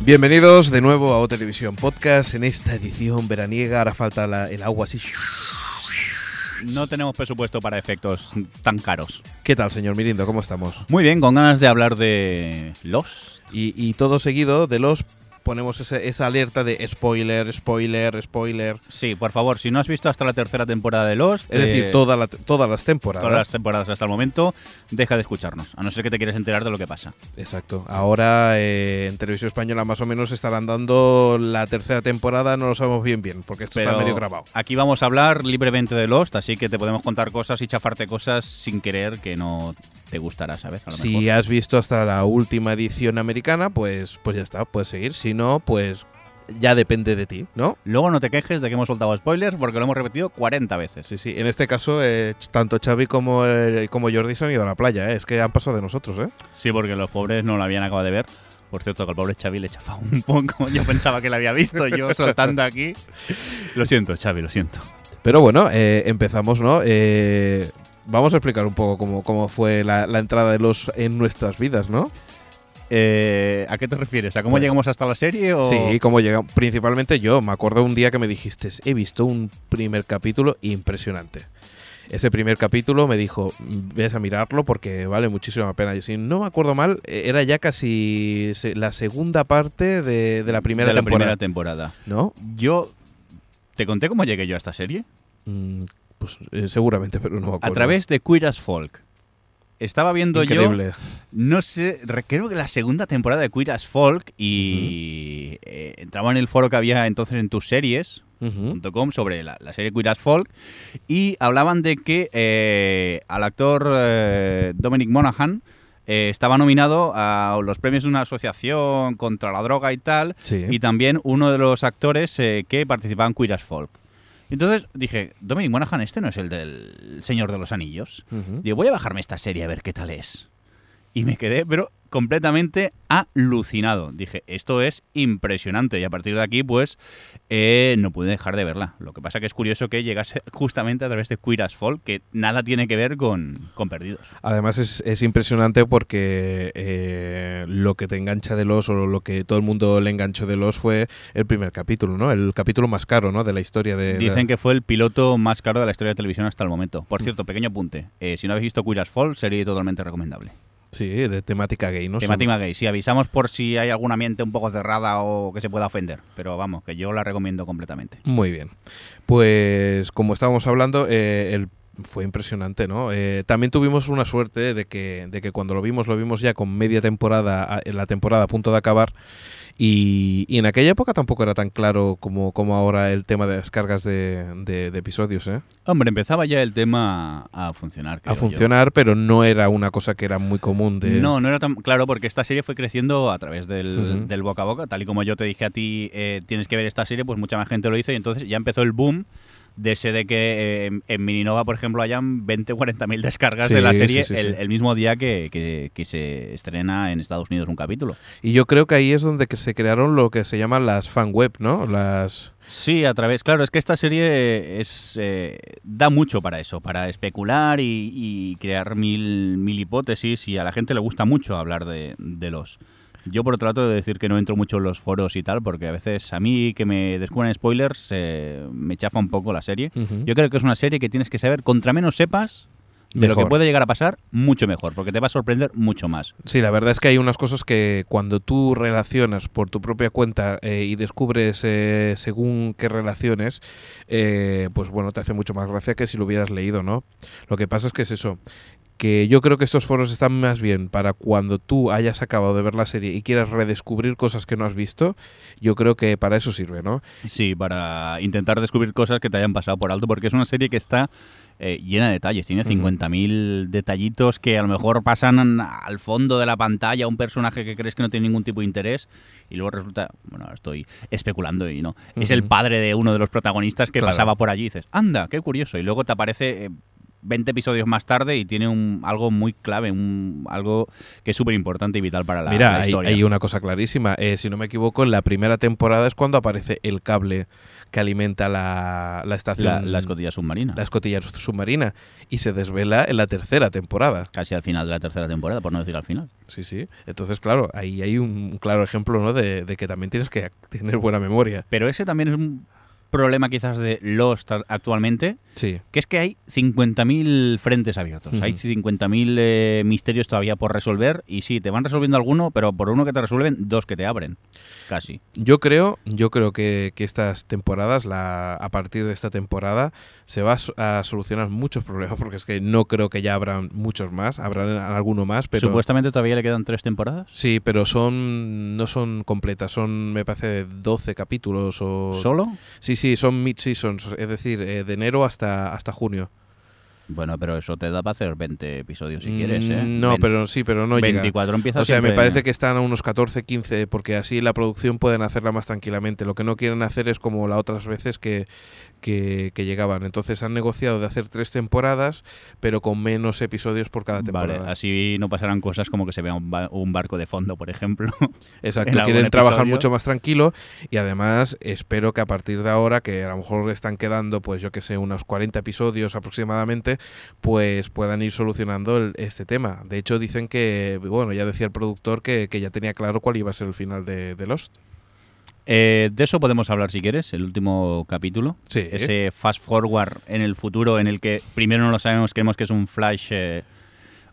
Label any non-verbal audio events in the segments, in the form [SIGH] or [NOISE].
Bienvenidos de nuevo a O Televisión Podcast. En esta edición veraniega ahora falta la- el agua así. No tenemos presupuesto para efectos tan caros. ¿Qué tal, señor Mirindo? ¿Cómo estamos? Muy bien, con ganas de hablar de Lost. Y, y todo seguido de los ponemos ese- esa alerta de spoiler, spoiler, spoiler. Sí, por favor, si no has visto hasta la tercera temporada de Lost, Es decir, eh, toda la- todas las temporadas. todas las temporadas hasta el momento, deja de escucharnos, a no ser que te quieras enterar de lo que pasa. Exacto. Ahora eh, en televisión española más o menos estarán dando la tercera temporada, no lo sabemos bien bien, porque esto Pero está medio grabado. aquí vamos a hablar libremente de Lost, así que te podemos contar cosas y chafarte cosas sin querer que no te gustará, ¿sabes? A lo Si mejor. has visto hasta la última edición americana, pues, pues ya está, puedes seguir. Si no, pues ya depende de ti, ¿no? Luego no te quejes de que hemos soltado spoilers porque lo hemos repetido 40 veces. Sí, sí. En este caso, eh, tanto Xavi como, eh, como Jordi se han ido a la playa, ¿eh? Es que han pasado de nosotros, ¿eh? Sí, porque los pobres no lo habían acabado de ver. Por cierto, que el pobre Xavi le chafaba un poco. [LAUGHS] Yo pensaba que lo había visto, yo [LAUGHS] soltando aquí. Lo siento, Xavi, lo siento. Pero bueno, eh, empezamos, ¿no? Vamos a explicar un poco cómo, cómo fue la, la entrada de los en nuestras vidas, ¿no? Eh, ¿A qué te refieres? ¿A cómo Pues- llegamos hasta la serie? O... Sí, cómo llega. Principalmente yo, me acuerdo un día que me dijiste, he visto un primer capítulo impresionante. Ese primer capítulo me dijo, ves a mirarlo porque vale muchísimo la pena. Y si no me acuerdo mal, era ya casi la segunda parte de, de la primera de la temporada. primera temporada. ¿No? Yo. ¿Te conté cómo llegué yo a esta serie? Mm, pues eh, seguramente, pero no me A acuerdo. través de Queer as Folk. Estaba viendo yo. Increíble. No sé, re- creo que la segunda temporada de Queer as Folk y eh, entraba en el foro que había entonces en tus series. .com sobre la, la serie Queer as Folk y hablaban de que eh, al actor eh, Dominic Monaghan estaba nominado a los premios de una asociación contra la droga y tal Sí. y también uno de los actores que participaba en Queer as Folk. Entonces dije, Dominic Monaghan, este no es el del Señor de los Anillos. Digo, voy a bajarme esta serie a ver qué tal es. Y me quedé, pero completamente alucinado. Dije, esto es impresionante. Y a partir de aquí, pues, eh, no pude dejar de verla. Lo que pasa que es curioso que llegase [LAUGHS] justamente a través de Queer as Folk, que nada tiene que ver con, con Perdidos. Además es, es impresionante porque eh, lo que te engancha de los o lo que todo el mundo le enganchó de los fue el primer capítulo, ¿no? El capítulo más caro, ¿no? De la historia de... Dicen de- que fue el piloto más caro de la historia de televisión hasta el momento. Por cierto, pequeño apunte. eh, si no habéis visto Queer as Folk, sería totalmente recomendable. Sí, de temática gay, ¿no? Temática gay. Sí, avisamos por si hay alguna mente un poco cerrada o que se pueda ofender. Pero vamos, que yo la recomiendo completamente. Muy bien. Pues como estábamos hablando, eh, el fue impresionante, ¿no? Eh, también tuvimos una suerte de que, de que cuando lo vimos, lo vimos ya con media temporada, la temporada a punto de acabar. Y, y en aquella época tampoco era tan claro como, como ahora el tema de las cargas de, de- de episodios, ¿eh? Hombre, empezaba ya el tema a funcionar. A yo. funcionar, pero no era una cosa que era muy común de... No, no era tan claro porque esta serie fue creciendo a través del, del boca a boca. Tal y como yo te dije a ti, eh, tienes que ver esta serie, pues mucha más gente lo hizo y entonces ya empezó el boom de ese de que eh, en, Mininova, por ejemplo, hayan 20 o 40 mil descargas Sí, de la serie sí, sí, el, mismo día que, que- que se estrena en Estados Unidos un capítulo. Y yo creo que ahí es donde que se crearon lo que se llaman las fan web, ¿no? Las... Sí, a través. Claro, es que esta serie es eh, da mucho para eso, para especular y, y crear mil, mil hipótesis. Y a la gente le gusta mucho hablar de, de los. Yo, por otro lado, he de decir que no entro mucho en los foros y tal, porque a veces a mí que me descubran spoilers eh, me chafa un poco la serie. Yo creo que es una serie que tienes que saber, contra menos sepas de lo que puede llegar a pasar, mucho mejor, porque te va a sorprender mucho más. Sí, la verdad es que hay unas cosas que cuando tú relacionas por tu propia cuenta eh, y descubres eh, según qué relaciones, eh, pues bueno, te hace mucho más gracia que si lo hubieras leído, ¿no? Lo que pasa es que es eso, que yo creo que estos foros están más bien para cuando tú hayas acabado de ver la serie y quieras redescubrir cosas que no has visto, yo creo que para eso sirve, ¿no? Sí, para intentar descubrir cosas que te hayan pasado por alto, porque es una serie que está eh, llena de detalles, tiene Ujú. 50.000 detallitos que a lo mejor pasan al fondo de la pantalla un personaje que crees que no tiene ningún tipo de interés y luego resulta, bueno, estoy especulando y no, es el padre de uno de los protagonistas que Claro. pasaba por allí y dices, anda, qué curioso, y luego te aparece... eh, 20 episodios más tarde y tiene un, algo muy clave, un, algo que es súper importante y vital para la, Mira, la hay, historia. hay una cosa clarísima. Eh, si no me equivoco, en la primera temporada es cuando aparece el cable que alimenta la, la estación. la, la escotilla submarina. la escotilla submarina. Y se desvela en la tercera temporada. Casi al final de la tercera temporada, por no decir al final. Sí, sí. Entonces, claro, ahí hay un claro ejemplo ¿no? de, de que también tienes que tener buena memoria. Pero ese también es un problema quizás de Lost actualmente, Sí. que es que hay 50.000 frentes abiertos, hay 50.000 eh, misterios todavía por resolver y sí, te van resolviendo alguno, pero por uno que te resuelven, dos que te abren, casi. Yo creo, yo creo que, que estas temporadas, la, a partir de esta temporada, se va a, solucionar muchos problemas, porque es que no creo que ya habrán muchos más, habrán alguno más, pero Supuestamente todavía le quedan tres temporadas. sí, pero son no son completas, son me parece 12 capítulos o ¿Solo? Sí, sí, son mid seasons, es decir, eh, de enero hasta hasta junio. Bueno, pero eso te da para hacer 20 episodios si quieres, ¿eh? Mm, No, 20 pero sí, pero no llega. 24 empieza O sea, me parece que están a unos 14, 15, porque así la producción pueden hacerla más tranquilamente. Lo que no quieren hacer es como las otras veces que, que, que llegaban. Entonces han negociado de hacer tres temporadas, pero con menos episodios por cada temporada. Vale, así no pasarán cosas como que se vea un, ba- un barco de fondo, por ejemplo. [LAUGHS] Exacto, quieren trabajar mucho más tranquilo y además espero que a partir de ahora, que a lo mejor están quedando, pues yo que sé, unos 40 episodios aproximadamente, pues puedan ir solucionando el- este tema. De hecho, dicen que, bueno, ya decía el productor que, que ya tenía claro cuál iba a ser el final de, de Lost. Eh, de eso podemos hablar si quieres, el último capítulo. Sí. Ese fast forward en el futuro en el que primero no lo sabemos, creemos que es un flash eh,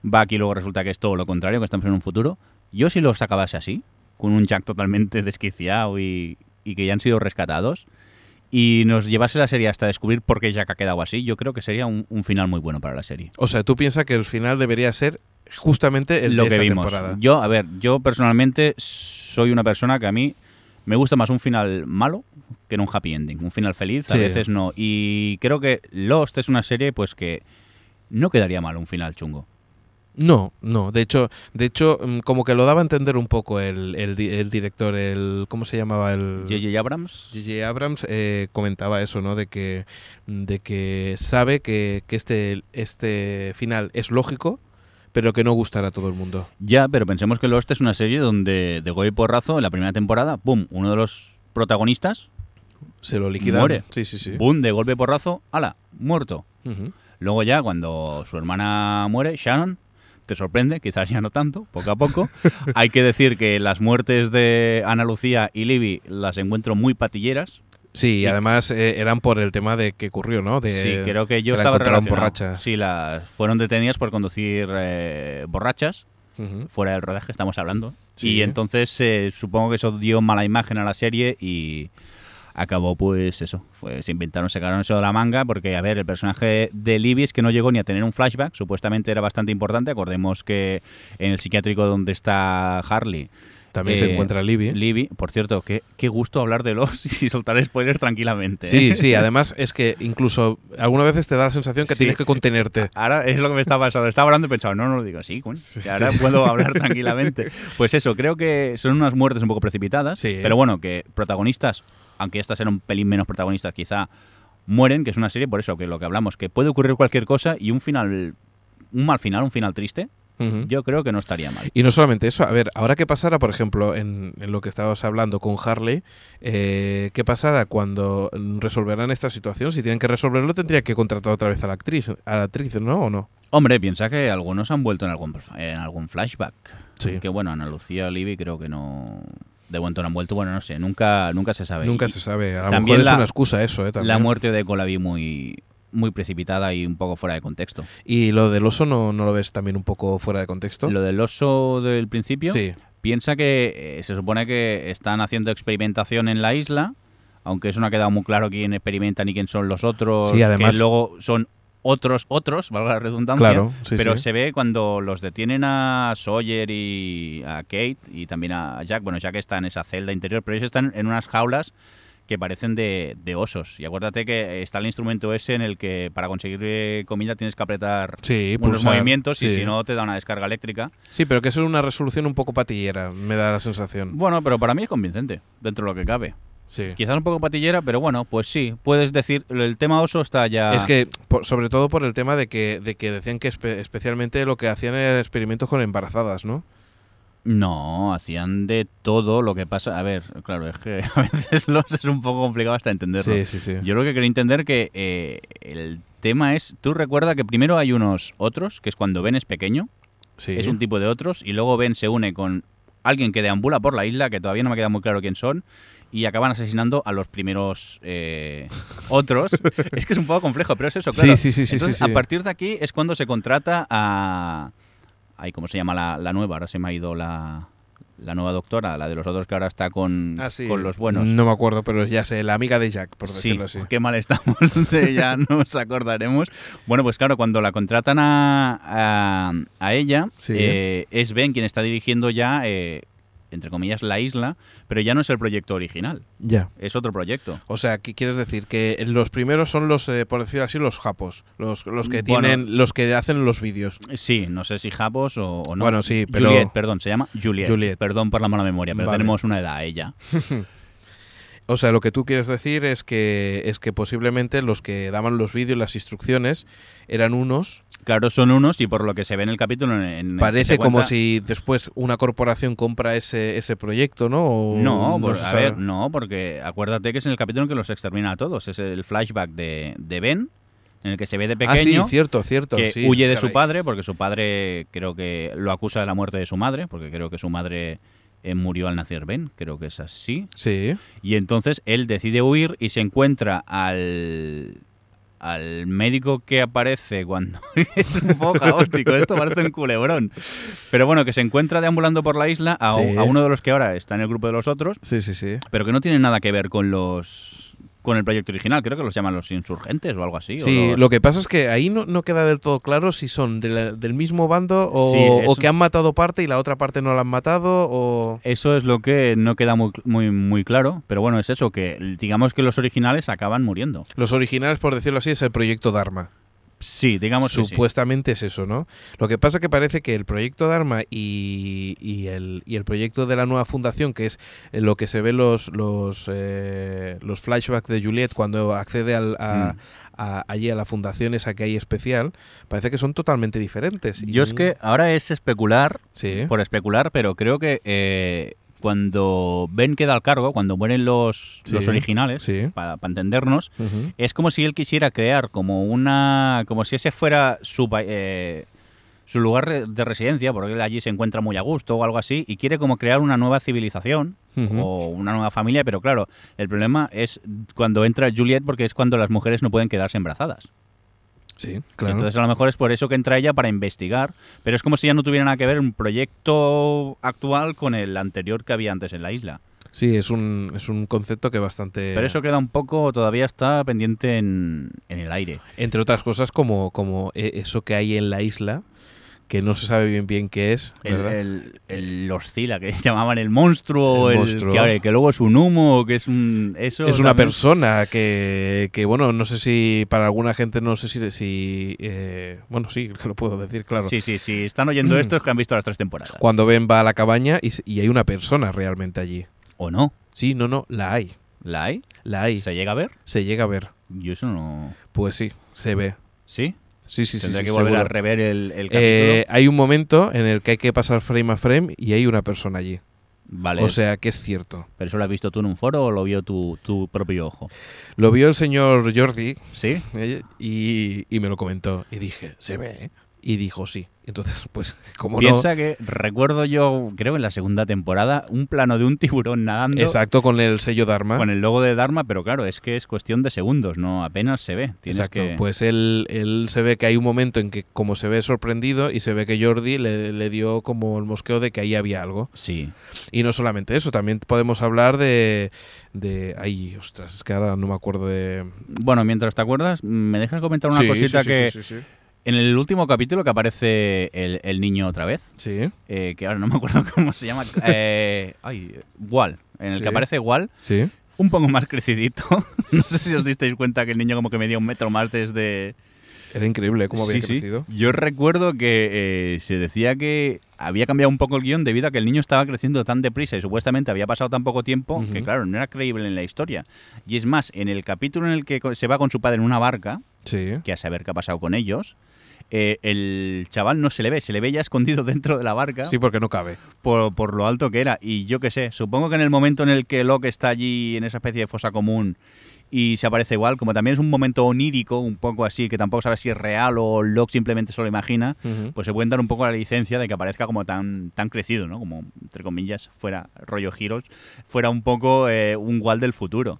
back y luego resulta que es todo lo contrario, que estamos en un futuro. Yo si los acabase así, con un Jack totalmente [LAUGHS] desquiciado y, y que ya han sido rescatados, y nos llevase la serie hasta descubrir por qué Jack ha quedado así, yo creo que sería un, un final muy bueno para la serie. O sea, tú piensas que el final debería ser justamente el lo de que esta vimos. temporada. Yo, a ver, yo personalmente soy una persona que a mí me gusta más un final malo que no un happy ending. Un final feliz, a veces no. Y creo que Lost es una serie pues que no quedaría mal un final chungo. No, no. De hecho, de hecho, mm, como que lo daba a entender un poco el, el el director, el ¿cómo se llamaba el? J.J. Abrams. J.J. Abrams eh, comentaba eso, ¿no? De que, de que sabe que, que este, este final es lógico, pero que no gustará a todo el mundo. Ya, pero pensemos que Lost es una serie donde de golpe porrazo en la primera temporada, ¡pum! Uno de los protagonistas, Se lo liquidan. Muere. Sí, sí, sí. ¡pum! De golpe porrazo, ¡ala! Muerto. Luego ya cuando su hermana muere, Shannon, te sorprende, quizás ya no tanto, poco a poco. [LAUGHS] Hay que decir que las muertes de Ana Lucía y Libby las encuentro muy patilleras. Sí, y además eh, eran por el tema de que ocurrió, ¿no? De, sí, creo que yo la estaba encontraron relacionado. borracha. Sí, las fueron detenidas por conducir eh, borrachas, fuera del rodaje estamos hablando. Sí. Y entonces eh, supongo que eso dio mala imagen a la serie y acabó pues eso, fue, se inventaron, sacaron eso de la manga porque a ver, el personaje de Libby es que no llegó ni a tener un flashback, supuestamente era bastante importante, acordemos que en el psiquiátrico donde está Harley También se eh, encuentra Libby. Libby, por cierto, qué, qué gusto hablar de los [LAUGHS] y sin soltar spoilers tranquilamente. ¿eh? Sí, sí, además es que incluso algunas veces te da la sensación que Sí. tienes que contenerte. [LAUGHS] Ahora es lo que me está pasando. Estaba hablando y pensaba, no, no lo digo así, que ahora sí. puedo [LAUGHS] hablar tranquilamente. Pues eso, creo que son unas muertes un poco precipitadas. Sí. Pero bueno, que protagonistas, aunque estas eran un pelín menos protagonistas, quizá mueren, que es una serie, por eso que lo que hablamos, que puede ocurrir cualquier cosa y un final, un mal final, un final triste, Yo creo que no estaría mal. Y no solamente eso, a ver, ahora qué pasará, por ejemplo, en, en lo que estabas hablando con Harley, eh, ¿qué pasará cuando resolverán esta situación? Si tienen que resolverlo, tendría que contratar otra vez a la actriz, a la actriz, ¿no? ¿O no? Hombre, piensa que algunos han vuelto en algún, en algún flashback. Sí. Que bueno, Ana Lucía Libby creo que no... De buen tono han vuelto, bueno, no sé, nunca, nunca se sabe. Nunca Y- se sabe. A lo mejor es la- una excusa eso, ¿eh? También. La muerte de Cole la vi muy, muy precipitada y un poco fuera de contexto. ¿Y lo del oso no, no lo ves también un poco fuera de contexto? Lo del oso del principio, Sí. piensa que eh, se supone que están haciendo experimentación en la isla, aunque eso no ha quedado muy claro quién experimenta ni quién son los otros, Sí, además- que luego son otros, otros, valga la redundancia. Claro, sí, pero sí. se ve cuando los detienen a Sawyer y a Kate y también a Jack. Bueno, Jack está en esa celda interior, pero ellos están en unas jaulas que parecen de, de osos. Y acuérdate que está el instrumento ese en el que para conseguir eh, comida tienes que apretar Sí, unos pulsar, movimientos y si no te da una descarga eléctrica. Sí, pero que eso es una resolución un poco patillera, me da la sensación. Bueno, pero para mí es convincente, dentro de lo que cabe. Sí. Quizás un poco patillera, pero bueno, pues sí, puedes decir, el tema oso está ya... Es que, por- sobre todo por el tema de que, de que decían que espe- especialmente lo que hacían era experimentos con embarazadas, ¿no? No, hacían de todo lo que pasa. A ver, claro, es que [LAUGHS] a veces [LAUGHS] los es un poco complicado hasta entenderlo. Sí, sí, sí. Yo lo que quería entender que eh, el tema es, tú recuerda que primero hay unos otros, que es cuando Ben es pequeño, Sí. es un tipo de otros, y luego Ben se une con alguien que deambula por la isla, que todavía no me queda muy claro quién son, y acaban asesinando a los primeros eh, otros. [LAUGHS] es que es un poco complejo, pero es eso, Sí, claro. sí, sí, sí, Entonces, sí, sí. a partir de aquí es cuando se contrata a... Ay, ¿Cómo se llama la, la nueva? Ahora se me ha ido la, la nueva doctora, la de los otros que ahora está con, Ah, sí. con los buenos. No me acuerdo, pero ya sé, la amiga de Jack, por Sí, decirlo así. qué mal estamos, [LAUGHS] de ya nos acordaremos. Bueno, pues claro, cuando la contratan a, a, a ella, Sí. eh, es Ben quien está dirigiendo ya, eh, entre comillas, la isla, pero ya no es el proyecto original, Ya. es otro proyecto. O sea, ¿qué quieres decir? Que los primeros son los, eh, por decir así, los japos. Los, los que Bueno. tienen, los que hacen los vídeos. Sí, no sé si Japos o, o no. Bueno, sí, pero- Juliet, perdón, se llama Juliet. Juliet. Perdón por la mala memoria, pero Vale. tenemos una edad ella. [LAUGHS] [LAUGHS] O sea, lo que tú quieres decir es que es que posiblemente los que daban los vídeos, las instrucciones, eran unos. Claro, son unos y por lo que se ve en el capítulo... En, Parece como cuenta- si después una corporación compra ese, ese proyecto, ¿no? O No, por- a ver, no, porque acuérdate que es en el capítulo en que los extermina a todos. Es el flashback de, de Ben, en el que se ve de Ah, sí, pequeño cierto, cierto. que sí, huye de caray. su padre, porque su padre creo que lo acusa de la muerte de su madre, porque creo que su madre eh, murió al nacer Ben, creo que es así. Sí. Y entonces él decide huir y se encuentra al al médico que aparece cuando [LAUGHS] es un poco caótico, esto parece un culebrón. Pero bueno, que se encuentra deambulando por la isla a, Sí. a uno de los que ahora está en el grupo de los otros, Sí, sí, sí. pero que no tiene nada que ver con los con el proyecto original, creo que los llaman los insurgentes o algo así. o Sí, los- lo que pasa es que ahí no, no queda del todo claro si son de la- del mismo bando o, Sí, o eso- que han matado parte y la otra parte no la han matado o... Eso es lo que no queda muy, muy, muy claro, pero bueno, es eso, que digamos que los originales acaban muriendo. Los originales, por decirlo así, es el proyecto Dharma. Sí, digamos que sí. Supuestamente es eso, ¿no? Lo que pasa que parece que el proyecto Dharma y, y el, y el proyecto de la nueva fundación, que es lo que se ve los los, eh, los flashbacks de Juliet cuando accede al, a, Mm. a- allí a la fundación esa que hay especial, parece que son totalmente diferentes. Yo es que ahora es especular, Sí. por especular, pero creo que eh, cuando Ben queda al cargo, cuando mueren los, Sí, los originales, sí. para entendernos, es como si él quisiera crear como una. como si ese fuera su, eh, su lugar de residencia, porque él allí se encuentra muy a gusto o algo así, y quiere como crear una nueva civilización Ujú. o una nueva familia, pero claro, el problema es cuando entra Juliet, porque es cuando las mujeres no pueden quedarse embarazadas. Sí, claro. Entonces a lo mejor es por eso que entra ella para investigar, pero es como si ya no tuviera nada que ver un proyecto actual con el anterior que había antes en la isla. Sí, es un, es un concepto que bastante... Pero eso queda un poco, todavía está pendiente en, en el aire. Entre otras cosas, como, como eh, eso que hay en la isla, que no se sabe bien bien qué es, El, ¿verdad? el, el Oscila, que [LAUGHS] llamaban el monstruo, El monstruo. Que, luego es un humo, que es un... Eso es una también- persona que, que, bueno, no sé si para alguna gente, no sé si... si eh, bueno, sí, [LAUGHS] que lo puedo decir, claro. Sí, sí, sí. Están oyendo [CLEARS THROAT] esto es que han visto las tres temporadas. Cuando Ben va a la cabaña y, y hay una persona realmente allí. ¿O no? Sí, no, no, la hay. ¿La hay? La hay. ¿Se llega a ver? Se llega a ver. Yo eso no... Pues sí, se ve. ¿Sí? Sí, sí, sí. Tendré sí, que volver seguro. a rever el, el capítulo. Eh, hay un momento en el que hay que pasar frame a frame y hay una persona allí. vale. O sea que es cierto. ¿Pero eso lo has visto tú en un foro o lo vio tu, tu propio ojo? Lo vio el señor Jordi ¿Sí? eh, y, y me lo comentó. Y dije, ¿se ve? eh?". Y dijo, sí. Entonces, [LAUGHS] pues, como Piensa que recuerdo yo, creo en la segunda temporada, un plano de un tiburón nadando no... Exacto, con el sello Dharma. con el logo de Dharma, pero claro, es que es cuestión de segundos, no apenas se ve. Tienes Exacto. que... Pues él, él se ve que hay un momento en que como se ve sorprendido y se ve que Jordi le, le dio como el mosqueo de que ahí había algo. Sí. Y no solamente eso, también podemos hablar de... de ay, ostras, es que ahora no me acuerdo de... Bueno, mientras te acuerdas, me dejas comentar una Sí, cosita sí, sí, que sí, sí, sí. En el último capítulo que aparece el, el niño otra vez, Sí, eh, que ahora no me acuerdo [LAUGHS] cómo se llama, eh, ay, en el Sí. que aparece Wall, sí. un poco más crecidito. [LAUGHS] no sé si os disteis cuenta que el niño como que medía un metro más desde... Era increíble cómo había Sí, sí. crecido. Yo recuerdo que eh, se decía que había cambiado un poco el guion debido a que el niño estaba creciendo tan deprisa y supuestamente había pasado tan poco tiempo que, claro, no era creíble en la historia. Y es más, en el capítulo en el que se va con su padre en una barca, que a saber qué ha pasado con ellos, eh, el chaval no se le ve, se le ve ya escondido [LAUGHS] dentro de la barca Sí, porque no cabe. por, por lo alto que era. Y yo qué sé, supongo que en el momento en el que Locke está allí en esa especie de fosa común y se aparece igual, como también es un momento onírico, un poco así, que tampoco sabes si es real o Locke simplemente se lo imagina, pues se pueden dar un poco la licencia de que aparezca como tan, tan crecido, ¿no? Como, entre comillas, fuera rollo giros, fuera un poco eh, un Walt del futuro.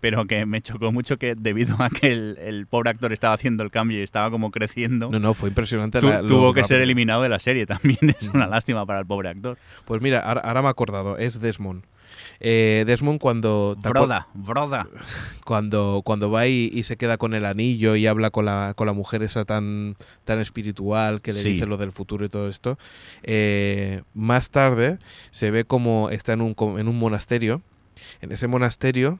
Pero que me chocó mucho que debido a que el, el pobre actor estaba haciendo el cambio y estaba como creciendo, No, no, fue impresionante. tu- la- lo tuvo que ser eliminado de la serie. También [LAUGHS] es una lástima para el pobre actor. Pues mira, ahora, ahora me he acordado, es Desmond. Eh, Desmond cuando... ¿te acuer- Broda, broda. cuando, cuando va y, y se queda con el anillo y habla con la, con la mujer esa tan, tan espiritual que le Sí. dice lo del futuro y todo esto, eh, más tarde se ve como está en un, en un monasterio. En ese monasterio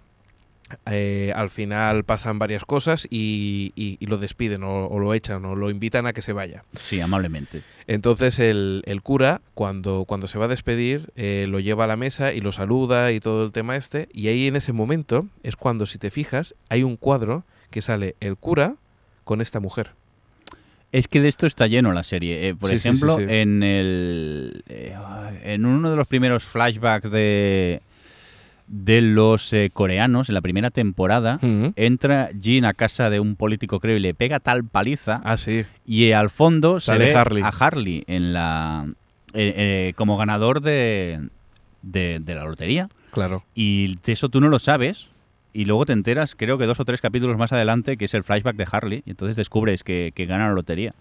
eh, al final pasan varias cosas y, y- y lo despiden o, o lo echan o lo invitan a que se vaya. Sí, amablemente. Entonces el, el cura, cuando, cuando se va a despedir, eh, lo lleva a la mesa y lo saluda y todo el tema este. Y ahí en ese momento es cuando, si te fijas, hay un cuadro que sale el cura con esta mujer. Es que de esto está lleno la serie. Eh, por Sí, ejemplo, sí, sí. en el en uno de los primeros flashbacks de de los eh, coreanos en la primera temporada entra Jin a casa de un político creo y le pega tal paliza Ah, sí. y eh, al fondo se Sale ve Harley. a Harley en la eh, eh, como ganador de, de de la lotería Claro. y de eso tú no lo sabes. Y luego te enteras, creo que dos o tres capítulos más adelante, que es el flashback de Harley. Y entonces descubres que, que gana la lotería.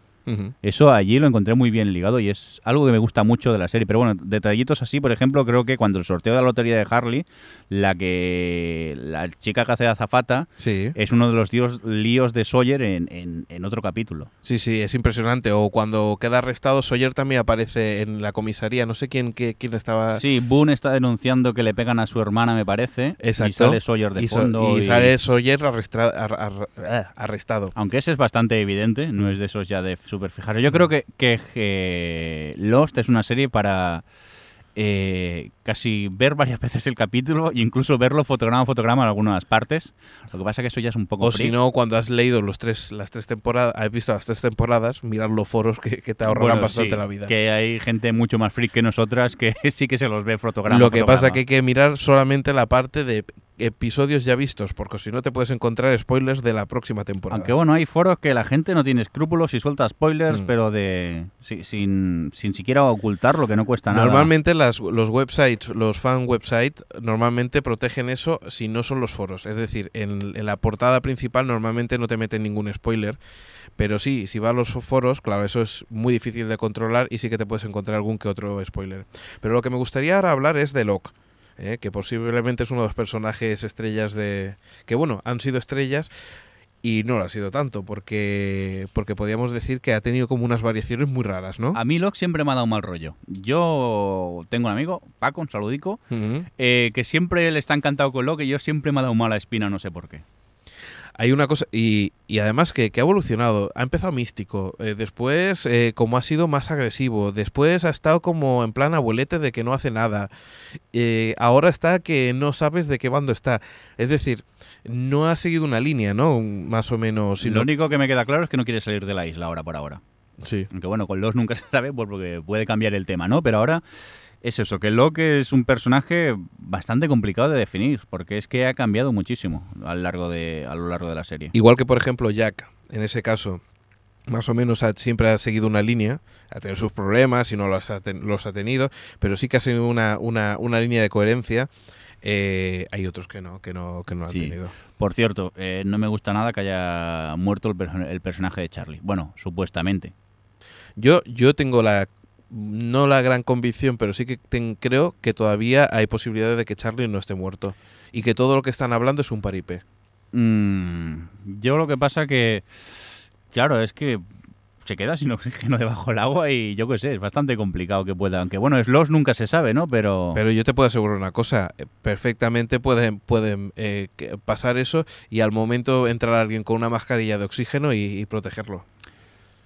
Eso allí lo encontré muy bien ligado y es algo que me gusta mucho de la serie. Pero bueno, detallitos así, por ejemplo, creo que cuando el sorteo de la lotería de Harley, la que la chica que hace de azafata Sí. es uno de los dios- líos de Sawyer en, en- en otro capítulo. Sí, sí, es impresionante. O cuando queda arrestado, Sawyer también aparece en la comisaría. No sé quién, qué- quién estaba. Sí, Boone está denunciando que le pegan a su hermana, me parece. Exacto. Y sale Sawyer de y, so- fondo. y y- sale Sawyer ah, arrestado. Aunque ese es bastante evidente, no es de esos ya de fijar. Yo creo que, que, eh, Lost es una serie para eh, casi ver varias [LAUGHS] veces el capítulo e incluso verlo fotograma a fotograma en algunas partes. Lo que pasa que eso ya es un poco O si no, cuando has leído los tres, las tres temporadas, has visto las tres temporadas, mirar los foros que, que te ahorrarán Bueno, bastante sí, la vida. Que hay gente mucho más freak que nosotras que [LAUGHS] sí que se los ve fotograma. Lo que fotograma. pasa que hay que mirar solamente la parte de episodios ya vistos, porque si no te puedes encontrar spoilers de la próxima temporada. Aunque bueno, hay foros que la gente no tiene escrúpulos y suelta spoilers, Mm. pero de si- sin, sin siquiera ocultar lo que no cuesta nada. Normalmente las, los websites, los fan websites, normalmente protegen eso si no son los foros. Es decir, en, en la portada principal normalmente no te meten ningún spoiler. Pero sí, si va a los foros, claro, eso es muy difícil de controlar y sí que te puedes encontrar algún que otro spoiler. Pero lo que me gustaría ahora hablar es de Locke. ¿Eh? que posiblemente es uno de los personajes estrellas de... que bueno, han sido estrellas y no lo ha sido tanto, porque, porque podríamos decir que ha tenido como unas variaciones muy raras, ¿no? A mí Locke siempre me ha dado mal rollo. Yo tengo un amigo, Paco, un saludico, eh, que siempre le está encantado con Locke y yo siempre me ha dado mala espina, no sé por qué. Hay una cosa, y, y además que, que ha evolucionado, ha empezado místico, eh, después eh, como ha sido más agresivo, después ha estado como en plan abuelete de que no hace nada, eh, ahora está que no sabes de qué bando está, es decir, no ha seguido una línea, ¿no? Más o menos. sino- Lo único que me queda claro es que no quiere salir de la isla ahora por ahora. Sí. Aunque bueno, con Locke nunca se sabe pues, porque puede cambiar el tema, ¿no? Pero ahora es eso, que Locke es un personaje bastante complicado de definir, porque es que ha cambiado muchísimo a lo largo de, a lo largo de la serie. Igual que por ejemplo Jack, en ese caso, más o menos ha- siempre ha seguido una línea, ha tenido sus problemas y no los ha, ten- los ha tenido, pero sí que ha sido una, una, una línea de coherencia. Eh, hay otros que no, que no, que no han tenido. Por cierto, eh, no me gusta nada que haya muerto el, el personaje de Charlie. Bueno, supuestamente. Yo, yo tengo la no la gran convicción, pero sí que ten- creo que todavía hay posibilidades de que Charlie no esté muerto y que todo lo que están hablando es un paripé. Mm, yo lo que pasa que, claro, es que se queda sin [LAUGHS] oxígeno debajo del agua y yo qué sé, es bastante complicado que pueda. Aunque bueno, es los nunca se sabe, ¿no? Pero. Pero yo te puedo asegurar una cosa: eh, perfectamente pueden, pueden eh, pasar eso y al momento entrar alguien con una mascarilla de oxígeno y, y protegerlo.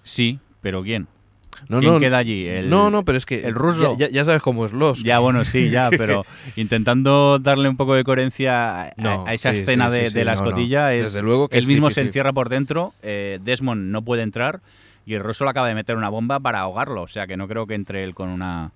Sí, pero ¿quién? No, ¿Quién no, queda allí? El- no, no, pero es que el ruso. Ya, sabes cómo es los. Ya, bueno, sí, ya, [LAUGHS] pero intentando darle un poco de coherencia a, No, a esa sí, escena sí, de, sí, de sí, la escotilla, es, Desde luego que él es mismo se encierra por dentro, eh, Desmond no puede entrar y el ruso le acaba de meter una bomba para ahogarlo, o sea que no creo que entre él con una...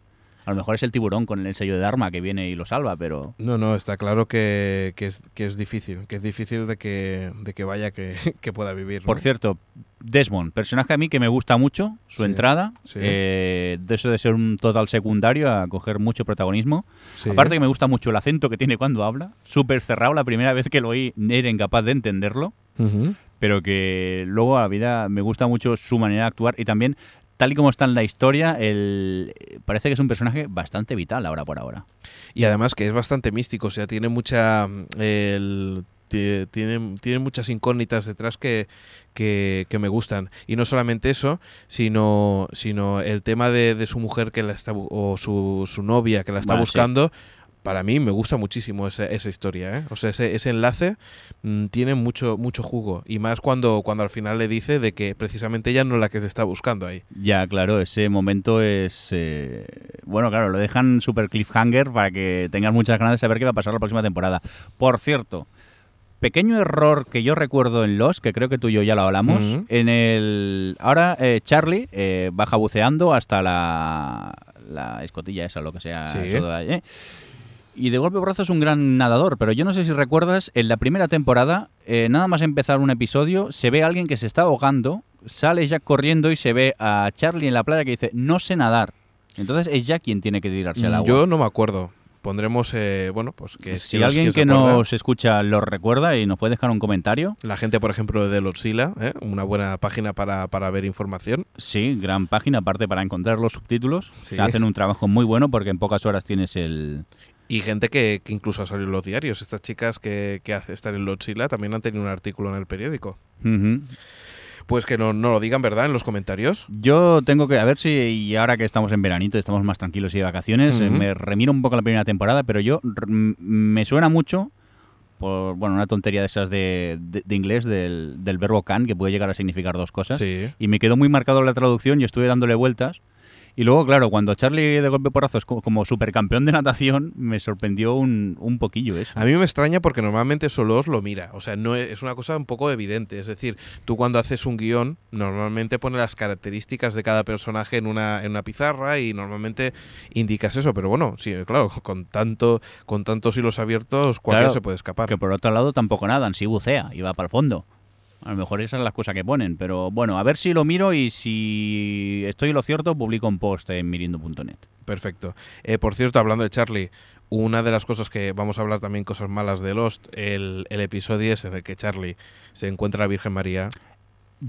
A lo mejor es el tiburón con el sello de Dharma que viene y lo salva, pero... No, no, está claro que, que es, que es difícil, que es difícil de que, de que vaya que, [LAUGHS] que pueda vivir. ¿no? Por cierto, Desmond, personaje a mí que me gusta mucho, su Sí, entrada, sí. eh, de eso de ser un total secundario a coger mucho protagonismo. Sí. Aparte que me gusta mucho el acento que tiene cuando habla, súper cerrado, la primera vez que lo oí era incapaz de entenderlo, pero que luego a la vida me gusta mucho su manera de actuar y también, tal y como está en la historia, el, parece que es un personaje bastante vital ahora por ahora. Y además que es bastante místico, o sea, tiene mucha. mm, el- ti- tiene, tiene muchas incógnitas detrás que, que, que me gustan. Y no solamente eso, sino, sino el tema de, de su mujer que la está o su, su novia que la está Bueno, sí. Para mí me gusta muchísimo esa, esa historia, ¿eh? O sea, ese, ese enlace mm, tiene mucho, mucho jugo. Y más cuando, cuando al final le dice de que precisamente ella no es la que se está buscando ahí. Ya, claro, ese momento es... eh, bueno, claro, lo dejan super cliffhanger para que tengas muchas ganas de saber qué va a pasar la próxima temporada. Por cierto, pequeño error que yo recuerdo en Los, que creo que tú y yo ya lo hablamos, en el... Ahora eh, Charlie eh, baja buceando hasta la, la escotilla esa, lo que sea. Sí. eso de ahí, ¿eh? Y de golpe brazo es un gran nadador, pero yo no sé si recuerdas, en la primera temporada, eh, nada más empezar un episodio, se ve a alguien que se está ahogando, sale Jack corriendo y se ve a Charlie en la playa que dice, no sé nadar. Entonces es Jack quien tiene que tirarse al agua. Mm, Yo no me acuerdo. Pondremos, eh, bueno, pues que si alguien que acuerda- nos escucha lo recuerda y nos puede dejar un comentario, La gente, por ejemplo, de Lotzilla, ¿eh? una buena página para, para ver información. sí, gran página, aparte para encontrar los subtítulos. Sí. Hacen un trabajo muy bueno porque en pocas horas tienes el... Y gente que, que incluso ha salido en los diarios. Estas chicas que, están en Lotzilla también han tenido un artículo en el periódico. Pues que no, no lo digan, ¿verdad? En los comentarios. Yo tengo que, a ver si, y ahora que estamos en veranito, y estamos más tranquilos y de vacaciones, eh, me remiro un poco a la primera temporada, pero yo me suena mucho por, bueno, una tontería de esas de, de- de inglés, del, del verbo can, que puede llegar a significar dos cosas. Sí. Y me quedó muy marcado la traducción y estuve dándole vueltas. Y luego, claro, cuando Charlie de golpe porrazo es co- como supercampeón de natación, me sorprendió un, un poquillo eso. A mí me extraña porque normalmente solo os lo mira. O sea, no es, es una cosa un poco evidente. Es decir, tú cuando haces un guion, normalmente pones las características de cada personaje en una, en una pizarra y normalmente indicas eso. Pero bueno, sí, claro, [LAUGHS] con tanto, con tantos hilos abiertos, cualquiera Claro, se puede escapar. Que por otro lado tampoco nadan, sí bucea y va para el fondo. A lo mejor esa es la cosa que ponen, pero bueno, a ver si lo miro y si estoy lo cierto, publico un post en mirindo.net. Perfecto. Eh, por cierto, hablando de Charlie, una de las cosas que vamos a hablar también, cosas malas de Lost, el, el episodio es en el que Charlie se encuentra a la Virgen María.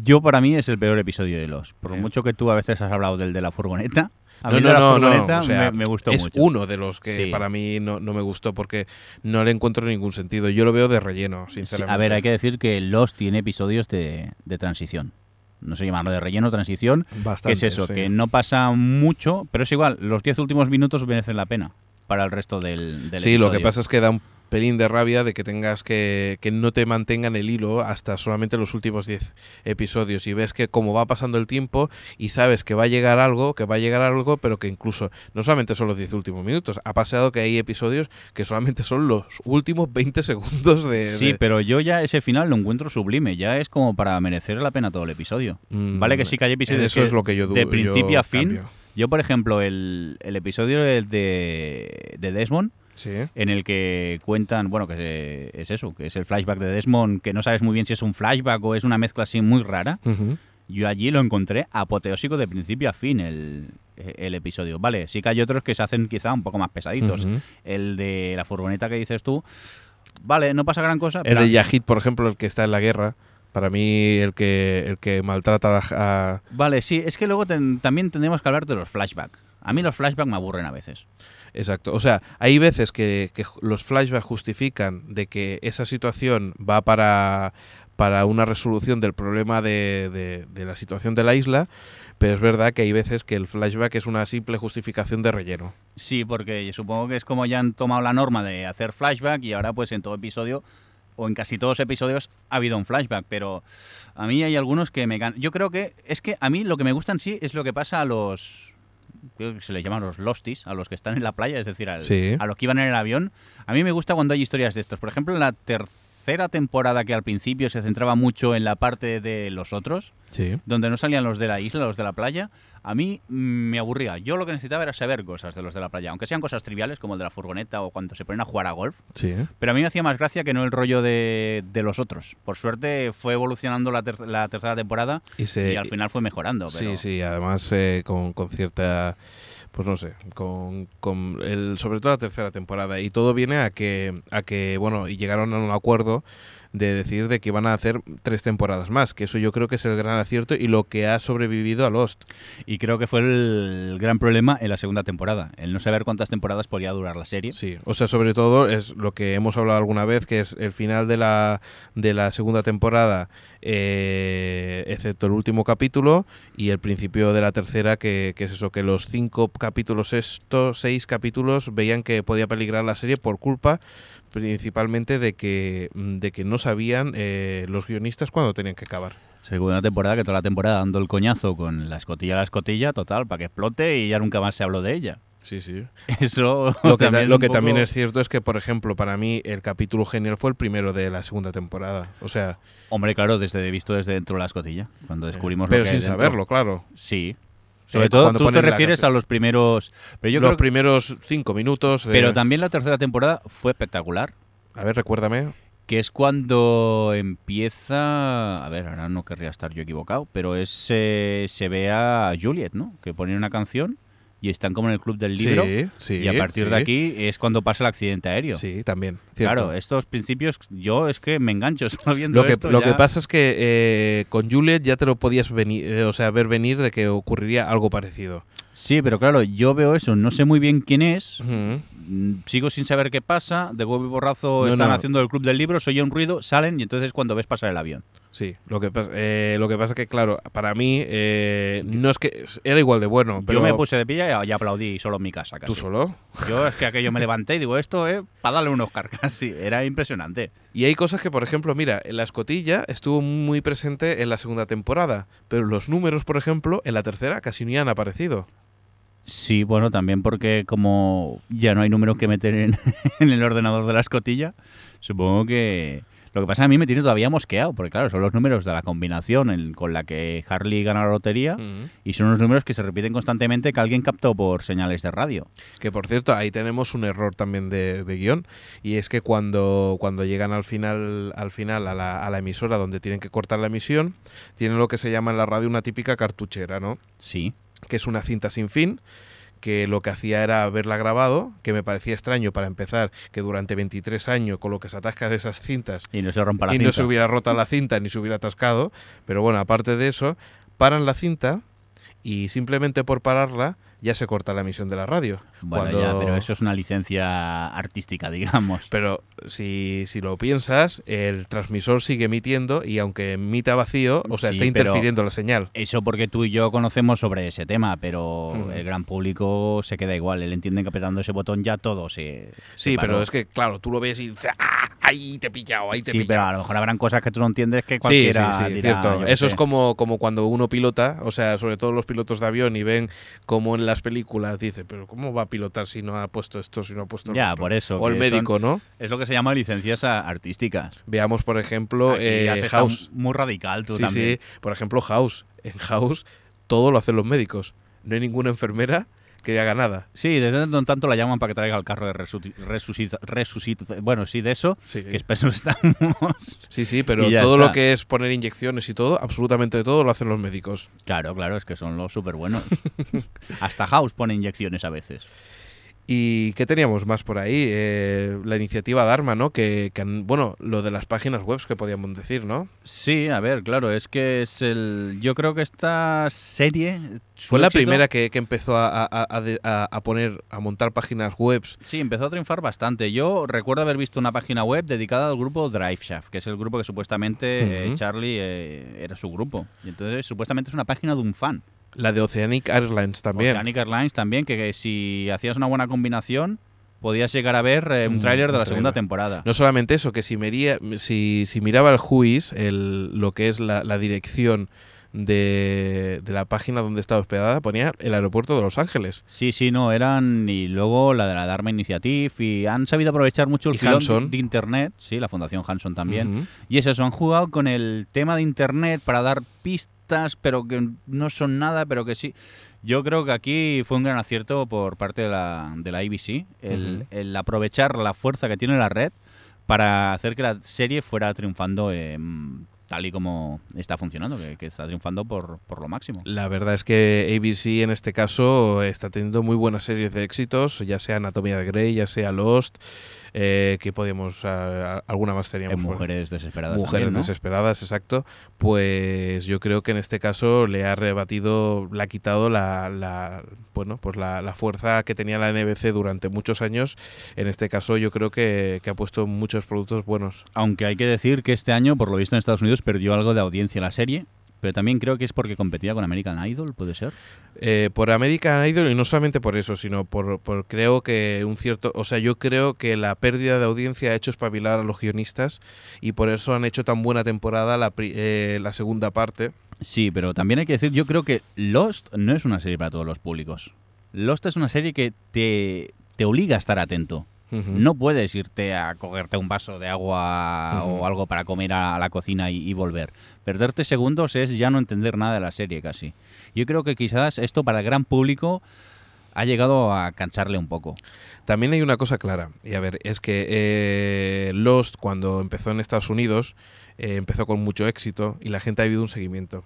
Yo para mí es el peor episodio de los. Por mucho que tú a veces has hablado del de la furgoneta, a No, mí no, de la no, furgoneta o sea, me, me gustó es mucho. uno de los que Sí. para mí no, no me gustó porque no le encuentro ningún sentido. Yo lo veo de relleno, Sí, sinceramente. a ver, hay que decir que Los tiene episodios de, de transición. No sé llamarlo de relleno, transición. ¿Qué Bastante, es eso? sí. Que no pasa mucho, pero es igual, los 10 últimos minutos merecen la pena para el resto del, del Sí, lo que pasa es que da un pelín de rabia de que tengas que, que no te mantengan el hilo hasta solamente los últimos 10 episodios y ves que como va pasando el tiempo y sabes que va a llegar algo, que va a llegar algo, pero que incluso no solamente son los 10 últimos minutos, ha pasado que hay episodios que solamente son los últimos 20 segundos de... Sí, de- pero yo ya ese final lo encuentro sublime, ya es como para merecer la pena todo el episodio. Mm, Vale que sí que hay episodios eso que es lo que yo de yo principio a fin. cambio. Yo, por ejemplo, el, el episodio de, de Desmond, Sí. en el que cuentan, bueno, que se- es eso, que es el flashback de Desmond, que no sabes muy bien si es un flashback o es una mezcla así muy rara. Yo allí lo encontré apoteósico de principio a fin el, el episodio. Vale, sí que hay otros que se hacen quizá un poco más pesaditos. El de la furgoneta que dices tú, vale, no pasa gran cosa. El pero de Yahid, por ejemplo, el que está en la guerra, para mí el que, el que maltrata a... a- Vale, sí, es que luego ten- también tendremos que hablar de los flashbacks. A mí los flashbacks me aburren a veces. Exacto. O sea, hay veces que, los flashbacks justifican de que esa situación va para, para una resolución del problema de, de- la situación de la isla, pero es verdad que hay veces que el flashback es una simple justificación de relleno. Sí, porque supongo que es como ya han tomado la norma de hacer flashback y ahora pues en todo episodio o en casi todos los episodios ha habido un flashback, pero a mí hay algunos que me Yo creo que es que a mí lo que me gusta en sí es lo que pasa a los creo que se les llaman los losties, a los que están en la playa, es decir, al- Sí. a los que iban en el avión. A mí me gusta cuando hay historias de estos. Por ejemplo, en la tercera temporada que al principio se centraba mucho en la parte de los otros, Sí. donde no salían los de la isla, los de la playa, a mí me aburría. Yo lo que necesitaba era saber cosas de los de la playa, aunque sean cosas triviales como el de la furgoneta o cuando se ponen a jugar a golf. Sí. Pero a mí me hacía más gracia que no el rollo de, de los otros. Por suerte fue evolucionando la, ter- la tercera temporada Y, se, y al final fue mejorando. Pero... Sí, sí, además eh, con, con cierta, pues no sé, con, con el, sobre todo la tercera temporada. Y todo viene a que, a que, bueno, y llegaron a un acuerdo de decir de que iban a hacer tres temporadas más, que eso yo creo que es el gran acierto y lo que ha sobrevivido a Lost. Y creo que fue el gran problema en la segunda temporada, el no saber cuántas temporadas podía durar la serie. Sí, o sea, sobre todo es lo que hemos hablado alguna vez, que es el final de la, de la segunda temporada, eh, excepto el último capítulo, y el principio de la tercera, que, que es eso, que los cinco capítulos, estos seis capítulos, veían que podía peligrar la serie por culpa principalmente de que, de que no sabían eh, los guionistas cuándo tenían que acabar. Segunda temporada, que toda la temporada dando el coñazo con la escotilla a la escotilla, total, para que explote y ya nunca más se habló de ella. Sí, sí. [LAUGHS] Eso Lo que, ta- también lo que poco- también es cierto es que, por ejemplo, para mí el capítulo genial fue el primero de la segunda temporada. O sea, Hombre, claro, desde visto desde dentro de la escotilla, cuando descubrimos pero lo que hay sin saberlo, claro. Sí. Sobre Eh, todo tú te refieres a los primeros... Pero yo los creo que- primeros cinco minutos. de- Pero también la tercera temporada fue espectacular. A ver, recuérdame. Que es cuando empieza. A ver, ahora no querría estar yo equivocado, pero es eh, se ve a Juliet, ¿no? Que pone una canción y están como en el club del libro. Sí, sí. y a partir sí. de aquí es cuando pasa el accidente aéreo. Sí, también. Cierto. Claro, estos principios yo es que me engancho [LAUGHS] solo viendo Lo que, esto lo ya- que pasa es que eh, con Juliet ya te lo podías venir, eh, o sea, ver venir de que ocurriría algo parecido. Sí, pero claro, yo veo eso, no sé muy bien quién es, sigo sin saber qué pasa, de huevo y borrazo No, están no. haciendo el club del libro, se oye un ruido, salen y entonces es cuando ves pasar el avión. Sí, lo que, pasa, eh, lo que pasa que, claro, para mí eh, no es que era igual de bueno, pero yo me puse de pie y, aplaudí solo en mi casa. Casi. tú solo. Yo es que aquello me levanté y digo, esto es para darle unos cargas. [LAUGHS] Sí, era impresionante. Y hay cosas que, por ejemplo, mira, en la escotilla estuvo muy presente en la segunda temporada, pero los números, por ejemplo, en la tercera casi ni han aparecido. Sí, bueno, también porque como ya no hay números que meter en, [LAUGHS] en el ordenador de la escotilla, supongo que... Lo que pasa a mí me tiene todavía mosqueado, porque claro, son los números de la combinación en- con la que Harley gana la lotería y son unos números que se repiten constantemente que alguien captó por señales de radio. Que por cierto, ahí tenemos un error también de, de guion. Y es que cuando, cuando llegan al final, al final a, la, a la emisora donde tienen que cortar la emisión, tienen lo que se llama en la radio una típica cartuchera, ¿no? Sí. Que es una cinta sin fin que lo que hacía era haberla grabado, que me parecía extraño para empezar, que durante 23 años con lo que se atascan esas cintas Y no se rompa la y cinta. no se hubiera roto la cinta ni se hubiera atascado, pero bueno, aparte de eso, paran la cinta y simplemente por pararla ya se corta la emisión de la radio. Bueno, Cuando- ya, pero eso es una licencia artística, [LAUGHS] digamos. Pero si, si lo piensas, el transmisor sigue emitiendo y aunque emita vacío, o sea, Sí, está interfiriendo la señal. Eso porque tú y yo conocemos sobre ese tema, pero Hmm. el gran público se queda igual. Él entiende que apretando ese botón ya todo se. Sí, pero es que, claro, tú lo ves y dices, ¡ah! Ahí te he pillado, ahí te he Sí, pero a lo mejor habrán cosas que tú no entiendes que Sí, sí, cualquiera sí, dirá, cierto. Eso es como, como cuando uno pilota, o sea, sobre todo los pilotos de avión y ven como en las películas dice, pero ¿cómo va a pilotar si no ha puesto esto, si no ha puesto Ya, otro?". por eso, O el médico, ¿no? Es lo que se llama licencias a- artísticas. Veamos, por ejemplo, eh, House. Muy radical tú Sí, también. sí. Por ejemplo, House. En House todo lo hacen los médicos. No hay ninguna enfermera que haga nada. Sí, de tanto en tanto la llaman para que traiga el carro de resucitación. Bueno, sí, de eso, Sí, que es eso estamos. sí, sí, pero todo está. lo que es poner inyecciones y todo, absolutamente todo lo hacen los médicos. claro, claro, es que son los súper buenos. [LAUGHS] Hasta House pone inyecciones a veces. ¿Y qué teníamos más por ahí? Eh, la iniciativa Dharma, ¿no? Que, que bueno, lo de las páginas web que podíamos decir, ¿no? Sí, a ver, claro, es que es el. Yo creo que esta serie. Fue la éxito- primera que, que empezó a, a- a- de- a- a poner, a montar páginas web. Sí, empezó a triunfar bastante. Yo recuerdo haber visto una página web dedicada al grupo Driveshaft, que es el grupo que supuestamente eh. Charlie eh, era su grupo. Y entonces supuestamente es una página de un fan. La de Oceanic Airlines también. Oceanic Airlines también, que, que si hacías una buena combinación podías llegar a ver eh, un Un- tráiler de la segunda temporada. No solamente eso, que si, miría- si, si miraba el Whois, el, lo que es la, la dirección de, de la página donde estaba hospedada, ponía el aeropuerto de Los Ángeles. Sí, sí, no, eran. Y luego la de la Dharma Initiative. Y han sabido aprovechar mucho el filón de Internet. Sí, la Fundación Hanson también. Y es eso, han jugado con el tema de Internet para dar pistas, pero que no son nada, pero que sí. Yo creo que aquí fue un gran acierto por parte de la, de la ABC, el, aprovechar la fuerza que tiene la red para hacer que la serie fuera triunfando eh, tal y como está funcionando, que, que está triunfando por, por lo máximo. La verdad es que ABC en este caso está teniendo muy buenas series de éxitos, ya sea Anatomía de Grey, ya sea Lost, eh, que podíamos, alguna más teníamos. En por- Mujeres Desesperadas. Mujeres también, ¿no? desesperadas, exacto. Pues yo creo que en este caso le ha rebatido, le ha quitado la, la- bueno, pues la, la fuerza que tenía la NBC durante muchos años. En este caso yo creo que, que ha puesto muchos productos buenos. Aunque hay que decir que este año, por lo visto en Estados Unidos, perdió algo de audiencia la serie. Pero también creo que es porque competía con American Idol, ¿puede ser? Eh, por American Idol y no solamente por eso, sino por, por creo que un cierto, o sea, yo creo que la pérdida de audiencia ha hecho espabilar a los guionistas y por eso han hecho tan buena temporada la, eh, la segunda parte. Sí, pero también hay que decir, yo creo que Lost no es una serie para todos los públicos. Lost es una serie que te, te obliga a estar atento. No puedes irte a cogerte un vaso de agua o algo para comer a, la cocina y, y volver. Perderte segundos es ya no entender nada de la serie casi. Yo creo que quizás esto para el gran público ha llegado a cansarle un poco. También hay una cosa clara, y a ver, es que eh, Lost cuando empezó en Estados Unidos eh, empezó con mucho éxito y la gente ha vivido un seguimiento.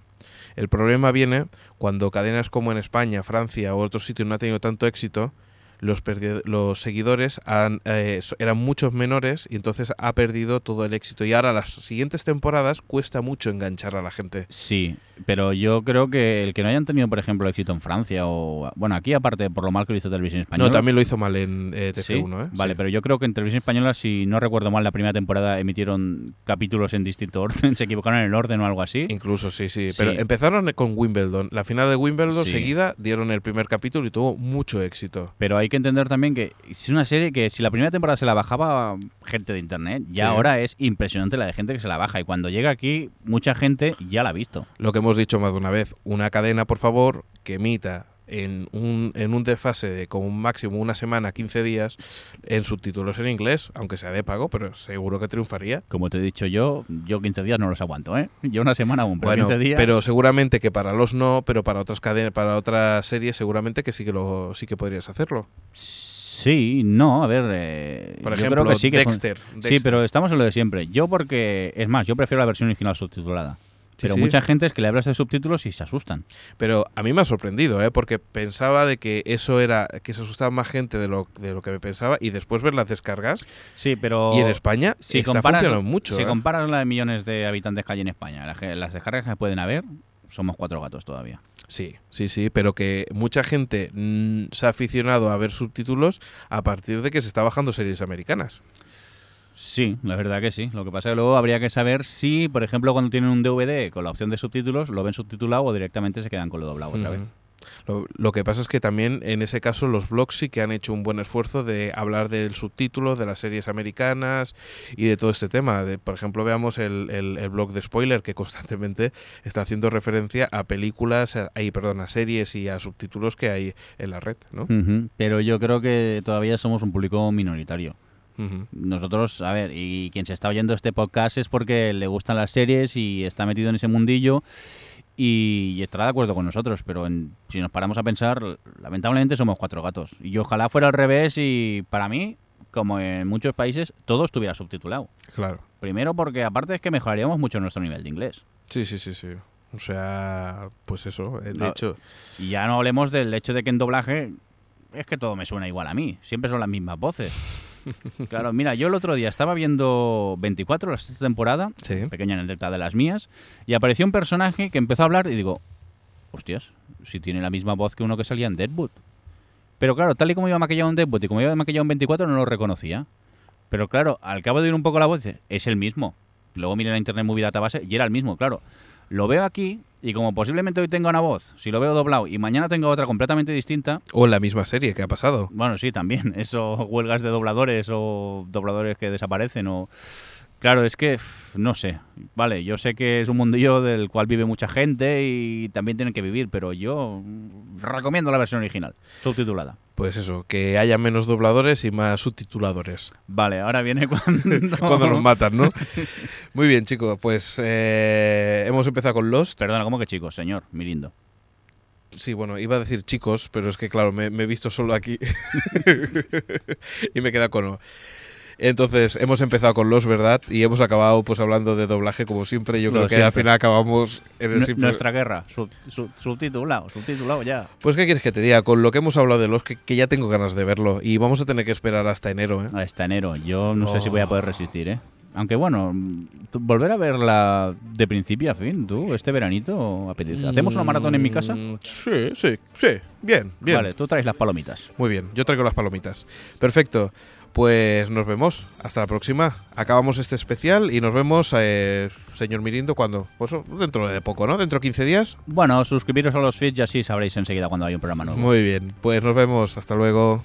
El problema viene cuando cadenas como en España, Francia o otros sitios no ha tenido tanto éxito, los, los seguidores han, eh, eran muchos menores y entonces ha perdido todo el éxito. Y ahora las siguientes temporadas cuesta mucho enganchar a la gente. Sí, pero yo creo que el que no hayan tenido, por ejemplo, éxito en Francia o... Bueno, aquí aparte por lo mal que lo hizo Televisión Española. No, también lo hizo mal en eh, ¿Sí? TF1. ¿eh? Vale, Sí. pero yo creo que en Televisión Española, si no recuerdo mal, la primera temporada emitieron capítulos en distinto [LAUGHS] orden, se equivocaron en el orden o algo así. Incluso, sí, sí. Sí. Pero empezaron con Wimbledon. La final de Wimbledon seguida dieron el primer capítulo y tuvo mucho éxito. Pero hay que entender también que es una serie que si la primera temporada se la bajaba gente de internet, ya Sí. ahora es impresionante la de gente que se la baja. Y cuando llega aquí, mucha gente ya la ha visto. Lo que hemos dicho más de una vez, una cadena, por favor, que emita en un, en un desfase de como un máximo una semana, 15 días, en subtítulos en inglés, aunque sea de pago, pero seguro que triunfaría. Como te he dicho yo, yo 15 días no los aguanto, ¿eh? Yo una semana aún, pero bueno, 15 días... pero seguramente que para los no, pero para otras cadenas, para otras series, seguramente que sí que lo sí que podrías hacerlo. Sí, no, a ver... eh, Por yo ejemplo, creo que sí que fun- Dexter, Sí, pero estamos en lo de siempre. Yo porque... Es más, yo prefiero la versión original subtitulada. Pero sí. mucha gente es que le hablas de subtítulos y se asustan. Pero a mí me ha sorprendido, ¿eh? porque pensaba de que eso era, que se asustaba más gente de lo, de lo que me pensaba y después ver las descargas. Sí, pero... Y en España si está comparas, mucho. si ¿eh? comparas la de millones de habitantes que hay en España, las descargas que pueden haber, somos cuatro gatos todavía. Sí, sí, sí, pero que mucha gente se ha aficionado a ver subtítulos a partir de que se está bajando series americanas. Sí, la verdad que sí. Lo que pasa es que luego habría que saber si, por ejemplo, cuando tienen un DVD con la opción de subtítulos, lo ven subtitulado o directamente se quedan con lo doblado otra vez. Lo, lo que pasa es que también en ese caso los blogs sí que han hecho un buen esfuerzo de hablar del subtítulo, de las series americanas y de todo este tema. De, por ejemplo, veamos el, el- el blog de Spoiler que [LAUGHS] constantemente está haciendo referencia a películas, a, perdón, a series y a subtítulos que hay en la red, ¿no? Pero yo creo que todavía somos un público minoritario. Nosotros, a ver, y quien se está oyendo este podcast es porque le gustan las series y está metido en ese mundillo y, y estará de acuerdo con nosotros, pero en- si nos paramos a pensar, lamentablemente somos cuatro gatos. Y ojalá fuera al revés y para mí, como en muchos países, todo estuviera subtitulado. Claro. Primero porque aparte es que mejoraríamos mucho nuestro nivel de inglés. Sí, sí, sí, sí. O sea, pues eso, de No. hecho, Y ya no hablemos del hecho de que en doblaje es que todo me suena igual a mí, siempre son las mismas voces. Claro, mira, yo el otro día estaba viendo 24, la sexta temporada, Sí. pequeña anécdota de las mías, y apareció un personaje que empezó a hablar y digo, hostias, si tiene la misma voz que uno que salía en Deadwood. Pero claro, tal y como iba maquillado en Deadwood y como iba maquillado en 24 no lo reconocía. Pero claro, al cabo de oír un poco la voz, es el mismo. Luego miré en la Internet Movie Database y era el mismo, claro. Lo veo aquí y como posiblemente hoy tenga una voz, si lo veo doblado y mañana tenga otra completamente distinta, O en la misma serie que ha pasado. bueno, sí, también. [LAUGHS] Eso, huelgas de dobladores o dobladores que desaparecen o... Claro, es que, no sé. Vale, yo sé que es un mundillo del cual vive mucha gente y también tienen que vivir, pero yo mm, recomiendo la versión original, subtitulada. Pues eso, que haya menos dobladores y más subtituladores. Vale, ahora viene [LAUGHS] cuando... [LAUGHS] Cuando nos matan, ¿no? [LAUGHS] Muy bien, chicos, pues eh, hemos empezado con Lost. Perdona, ¿cómo que chicos, señor? Mirindo. Sí, bueno, iba a decir chicos, pero es que claro, me, me he visto solo aquí y me queda con O. Entonces, hemos empezado con Lost, ¿verdad? Y hemos acabado pues hablando de doblaje como siempre. Yo Lo creo que al final acabamos en el simple- Nuestra guerra, sub- sub- subtitulado, subtitulado ya. Pues, ¿qué quieres que te diga? Con lo que hemos hablado de Lost, que, que ya tengo ganas de verlo. Y vamos a tener que esperar hasta enero, ¿eh? Hasta enero. Yo no sé si voy a Oh. poder resistir, ¿eh? Aunque bueno, volver a verla de principio a fin, tú, este veranito, apetece. ¿Hacemos una maratón en mi casa? Mm, Sí, sí, sí. Bien, bien. Vale, tú traes las palomitas. Muy bien, yo traigo las palomitas. Perfecto. Pues nos vemos. Hasta la próxima. Acabamos este especial y nos vemos, eh, señor Mirindo, cuando? Pues dentro de poco, ¿no? Dentro de 15 días. Bueno, suscribiros a los feeds y así sabréis enseguida cuando hay un programa nuevo. Muy bien. Pues nos vemos. Hasta luego.